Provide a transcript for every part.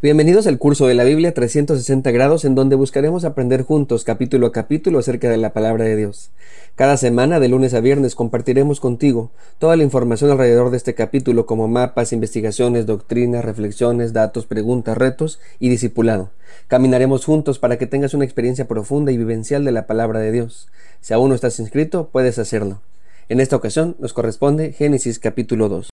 Bienvenidos al curso de la Biblia 360 grados en donde buscaremos aprender juntos capítulo a capítulo acerca de la palabra de Dios. Cada semana, de lunes a viernes, compartiremos contigo toda la información alrededor de este capítulo como mapas, investigaciones, doctrinas, reflexiones, datos, preguntas, retos y discipulado. Caminaremos juntos para que tengas una experiencia profunda y vivencial de la palabra de Dios. Si aún no estás inscrito, puedes hacerlo. En esta ocasión nos corresponde Génesis capítulo 2.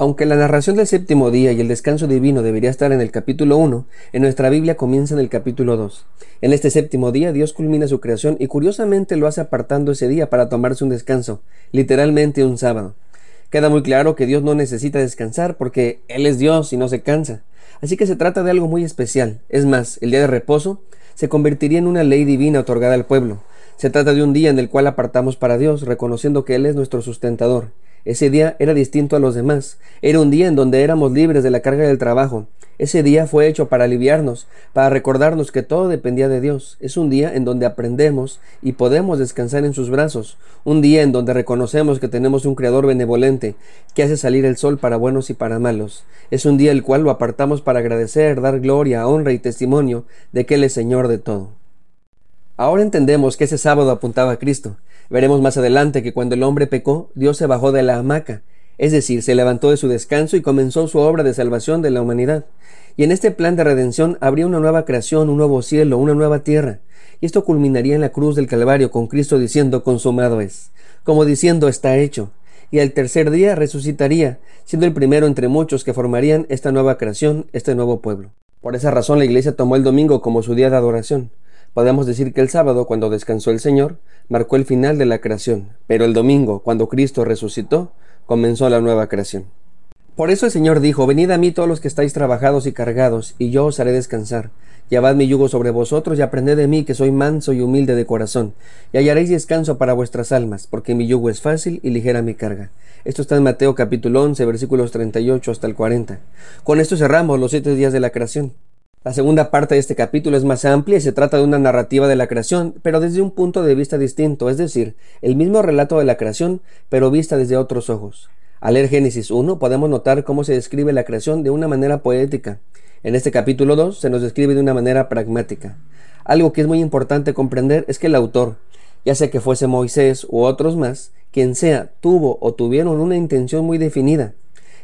Aunque la narración del séptimo día y el descanso divino debería estar en el capítulo 1, en nuestra Biblia comienza en el capítulo 2. En este séptimo día Dios culmina su creación y curiosamente lo hace apartando ese día para tomarse un descanso, literalmente un sábado. Queda muy claro que Dios no necesita descansar porque Él es Dios y no se cansa. Así que se trata de algo muy especial. Es más, el día de reposo se convertiría en una ley divina otorgada al pueblo. Se trata de un día en el cual apartamos para Dios, reconociendo que Él es nuestro sustentador. Ese día era distinto a los demás. Era un día en donde éramos libres de la carga del trabajo. Ese día fue hecho para aliviarnos, para recordarnos que todo dependía de Dios. Es un día en donde aprendemos y podemos descansar en sus brazos. Un día en donde reconocemos que tenemos un Creador benevolente, que hace salir el sol para buenos y para malos. Es un día el cual lo apartamos para agradecer, dar gloria, honra y testimonio de que Él es Señor de todo. Ahora entendemos que ese sábado apuntaba a Cristo. Veremos más adelante que cuando el hombre pecó, Dios se bajó de la hamaca, es decir, se levantó de su descanso y comenzó su obra de salvación de la humanidad. Y en este plan de redención habría una nueva creación, un nuevo cielo, una nueva tierra. Y esto culminaría en la cruz del Calvario con Cristo diciendo consumado es, como diciendo está hecho. Y al tercer día resucitaría, siendo el primero entre muchos que formarían esta nueva creación, este nuevo pueblo. Por esa razón la Iglesia tomó el domingo como su día de adoración. Podemos decir que el sábado, cuando descansó el Señor, marcó el final de la creación, pero el domingo, cuando Cristo resucitó, comenzó la nueva creación. Por eso el Señor dijo, Venid a mí todos los que estáis trabajados y cargados, y yo os haré descansar. Llevad mi yugo sobre vosotros y aprended de mí, que soy manso y humilde de corazón, y hallaréis descanso para vuestras almas, porque mi yugo es fácil y ligera mi carga. Esto está en Mateo capítulo 11, versículos 38 hasta el 40. Con esto cerramos los siete días de la creación. La segunda parte de este capítulo es más amplia y se trata de una narrativa de la creación, pero desde un punto de vista distinto, es decir, el mismo relato de la creación, pero vista desde otros ojos. Al leer Génesis 1 podemos notar cómo se describe la creación de una manera poética. En este capítulo 2 se nos describe de una manera pragmática. Algo que es muy importante comprender es que el autor, ya sea que fuese Moisés u otros más, quien sea, tuvo o tuvieron una intención muy definida.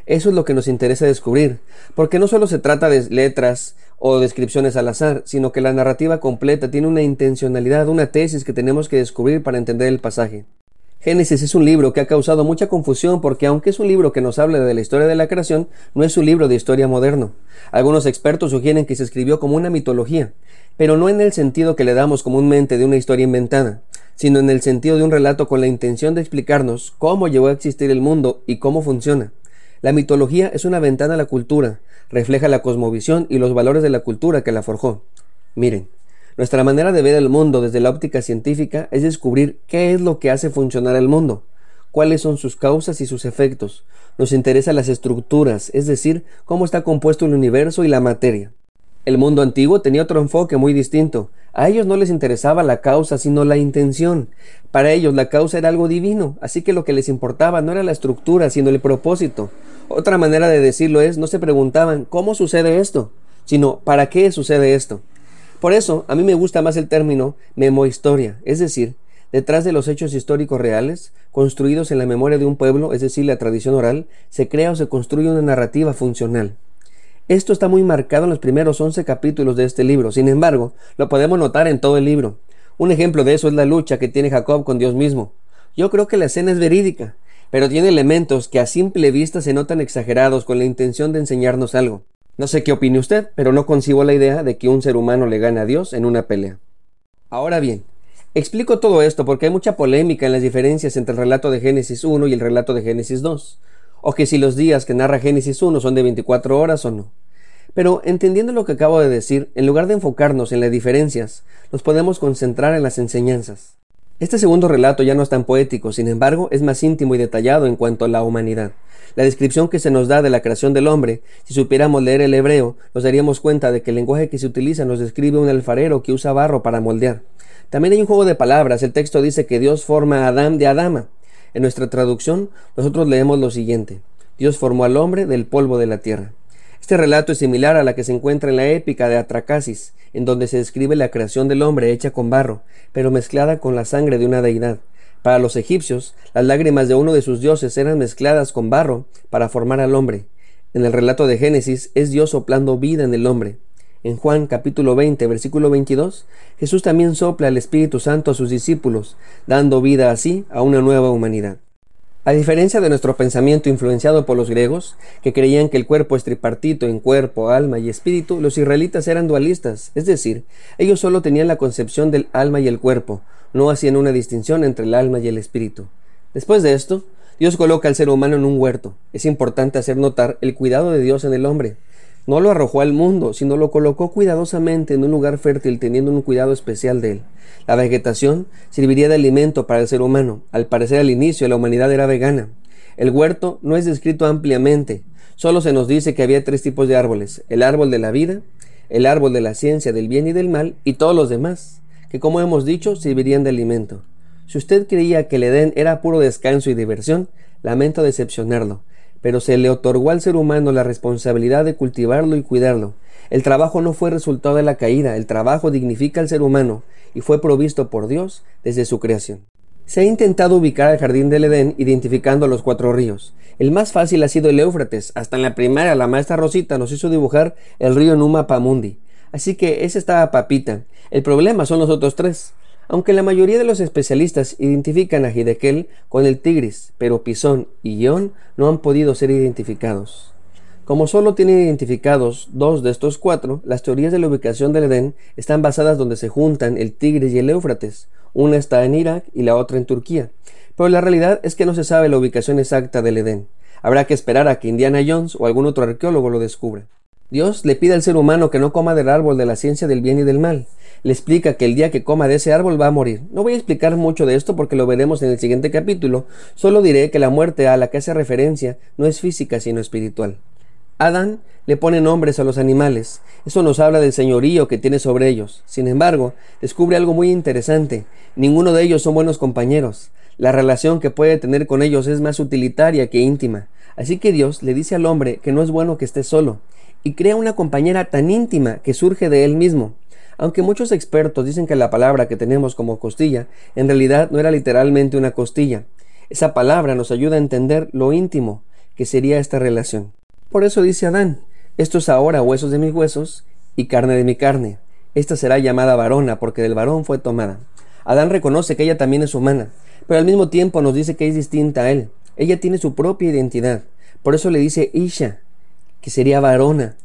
Eso es lo que nos interesa descubrir, porque no solo se trata de letras o descripciones al azar, sino que la narrativa completa tiene una intencionalidad, una tesis que tenemos que descubrir para entender el pasaje. Génesis es un libro que ha causado mucha confusión porque aunque es un libro que nos habla de la historia de la creación, no es un libro de historia moderno. Algunos expertos sugieren que se escribió como una mitología, pero no en el sentido que le damos comúnmente de una historia inventada, sino en el sentido de un relato con la intención de explicarnos cómo llegó a existir el mundo y cómo funciona. La mitología es una ventana a la cultura, refleja la cosmovisión y los valores de la cultura que la forjó. Miren, nuestra manera de ver el mundo desde la óptica científica es descubrir qué es lo que hace funcionar el mundo, cuáles son sus causas y sus efectos. Nos interesan las estructuras, es decir, cómo está compuesto el universo y la materia. El mundo antiguo tenía otro enfoque muy distinto. A ellos no les interesaba la causa, sino la intención. Para ellos la causa era algo divino, así que lo que les importaba no era la estructura, sino el propósito. Otra manera de decirlo es, no se preguntaban ¿cómo sucede esto? sino ¿para qué sucede esto? Por eso, a mí me gusta más el término memohistoria, es decir, detrás de los hechos históricos reales, construidos en la memoria de un pueblo, es decir, la tradición oral, se crea o se construye una narrativa funcional. Esto está muy marcado en los primeros once capítulos de este libro, sin embargo, lo podemos notar en todo el libro. Un ejemplo de eso es la lucha que tiene Jacob con Dios mismo. Yo creo que la escena es verídica, pero tiene elementos que a simple vista se notan exagerados con la intención de enseñarnos algo. No sé qué opine usted, pero no concibo la idea de que un ser humano le gane a Dios en una pelea. Ahora bien, explico todo esto porque hay mucha polémica en las diferencias entre el relato de Génesis 1 y el relato de Génesis 2 o que si los días que narra Génesis 1 son de 24 horas o no. Pero entendiendo lo que acabo de decir, en lugar de enfocarnos en las diferencias, nos podemos concentrar en las enseñanzas. Este segundo relato ya no es tan poético, sin embargo, es más íntimo y detallado en cuanto a la humanidad. La descripción que se nos da de la creación del hombre, si supiéramos leer el hebreo, nos daríamos cuenta de que el lenguaje que se utiliza nos describe un alfarero que usa barro para moldear. También hay un juego de palabras. El texto dice que Dios forma a Adán de Adama. En nuestra traducción, nosotros leemos lo siguiente: Dios formó al hombre del polvo de la tierra. Este relato es similar a la que se encuentra en la épica de Atracasis, en donde se describe la creación del hombre hecha con barro, pero mezclada con la sangre de una deidad. Para los egipcios, las lágrimas de uno de sus dioses eran mezcladas con barro para formar al hombre. En el relato de Génesis es Dios soplando vida en el hombre. En Juan capítulo 20, versículo 22, Jesús también sopla el Espíritu Santo a sus discípulos, dando vida así a una nueva humanidad. A diferencia de nuestro pensamiento influenciado por los griegos, que creían que el cuerpo es tripartito en cuerpo, alma y espíritu, los israelitas eran dualistas, es decir, ellos solo tenían la concepción del alma y el cuerpo, no hacían una distinción entre el alma y el espíritu. Después de esto, Dios coloca al ser humano en un huerto. Es importante hacer notar el cuidado de Dios en el hombre. No lo arrojó al mundo, sino lo colocó cuidadosamente en un lugar fértil teniendo un cuidado especial de él. La vegetación serviría de alimento para el ser humano. Al parecer al inicio la humanidad era vegana. El huerto no es descrito ampliamente. Solo se nos dice que había tres tipos de árboles. El árbol de la vida, el árbol de la ciencia del bien y del mal y todos los demás, que como hemos dicho servirían de alimento. Si usted creía que el Edén era puro descanso y diversión, lamento decepcionarlo pero se le otorgó al ser humano la responsabilidad de cultivarlo y cuidarlo. El trabajo no fue resultado de la caída, el trabajo dignifica al ser humano y fue provisto por Dios desde su creación. Se ha intentado ubicar el jardín del Edén identificando los cuatro ríos. El más fácil ha sido el Éufrates. Hasta en la primaria la maestra Rosita nos hizo dibujar el río en un mapa mundi. Así que ese estaba papita. El problema son los otros tres. Aunque la mayoría de los especialistas identifican a Hidekel con el Tigris, pero Pisón y Ion no han podido ser identificados. Como solo tienen identificados dos de estos cuatro, las teorías de la ubicación del Edén están basadas donde se juntan el Tigris y el Éufrates. Una está en Irak y la otra en Turquía. Pero la realidad es que no se sabe la ubicación exacta del Edén. Habrá que esperar a que Indiana Jones o algún otro arqueólogo lo descubra. Dios le pide al ser humano que no coma del árbol de la ciencia del bien y del mal. Le explica que el día que coma de ese árbol va a morir. No voy a explicar mucho de esto porque lo veremos en el siguiente capítulo. Solo diré que la muerte a la que hace referencia no es física sino espiritual. Adán le pone nombres a los animales. Eso nos habla del señorío que tiene sobre ellos. Sin embargo, descubre algo muy interesante. Ninguno de ellos son buenos compañeros. La relación que puede tener con ellos es más utilitaria que íntima. Así que Dios le dice al hombre que no es bueno que esté solo y crea una compañera tan íntima que surge de él mismo. Aunque muchos expertos dicen que la palabra que tenemos como costilla en realidad no era literalmente una costilla, esa palabra nos ayuda a entender lo íntimo que sería esta relación. Por eso dice Adán, esto es ahora huesos de mis huesos y carne de mi carne. Esta será llamada varona porque del varón fue tomada. Adán reconoce que ella también es humana, pero al mismo tiempo nos dice que es distinta a él. Ella tiene su propia identidad. Por eso le dice Isha, que sería varona,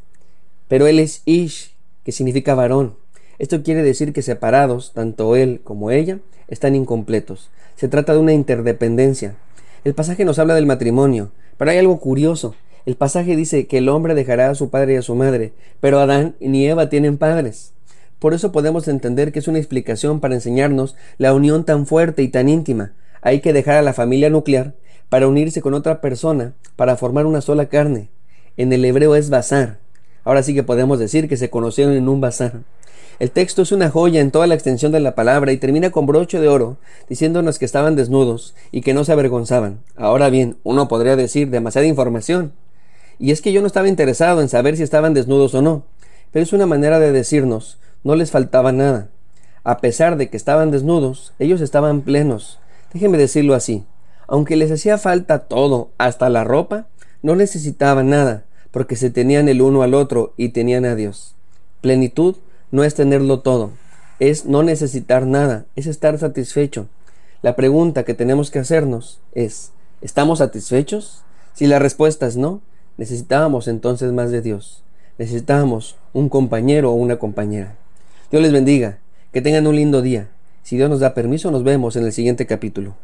pero él es Ish, que significa varón. Esto quiere decir que separados, tanto él como ella, están incompletos. Se trata de una interdependencia. El pasaje nos habla del matrimonio, pero hay algo curioso. El pasaje dice que el hombre dejará a su padre y a su madre, pero Adán ni Eva tienen padres. Por eso podemos entender que es una explicación para enseñarnos la unión tan fuerte y tan íntima. Hay que dejar a la familia nuclear para unirse con otra persona, para formar una sola carne en el hebreo es bazar. Ahora sí que podemos decir que se conocieron en un bazar. El texto es una joya en toda la extensión de la palabra y termina con broche de oro, diciéndonos que estaban desnudos y que no se avergonzaban. Ahora bien, uno podría decir demasiada información. Y es que yo no estaba interesado en saber si estaban desnudos o no, pero es una manera de decirnos, no les faltaba nada. A pesar de que estaban desnudos, ellos estaban plenos. Déjenme decirlo así. Aunque les hacía falta todo, hasta la ropa, no necesitaban nada, porque se tenían el uno al otro y tenían a Dios. Plenitud no es tenerlo todo, es no necesitar nada, es estar satisfecho. La pregunta que tenemos que hacernos es, ¿estamos satisfechos? Si la respuesta es no, necesitábamos entonces más de Dios. Necesitábamos un compañero o una compañera. Dios les bendiga, que tengan un lindo día. Si Dios nos da permiso, nos vemos en el siguiente capítulo.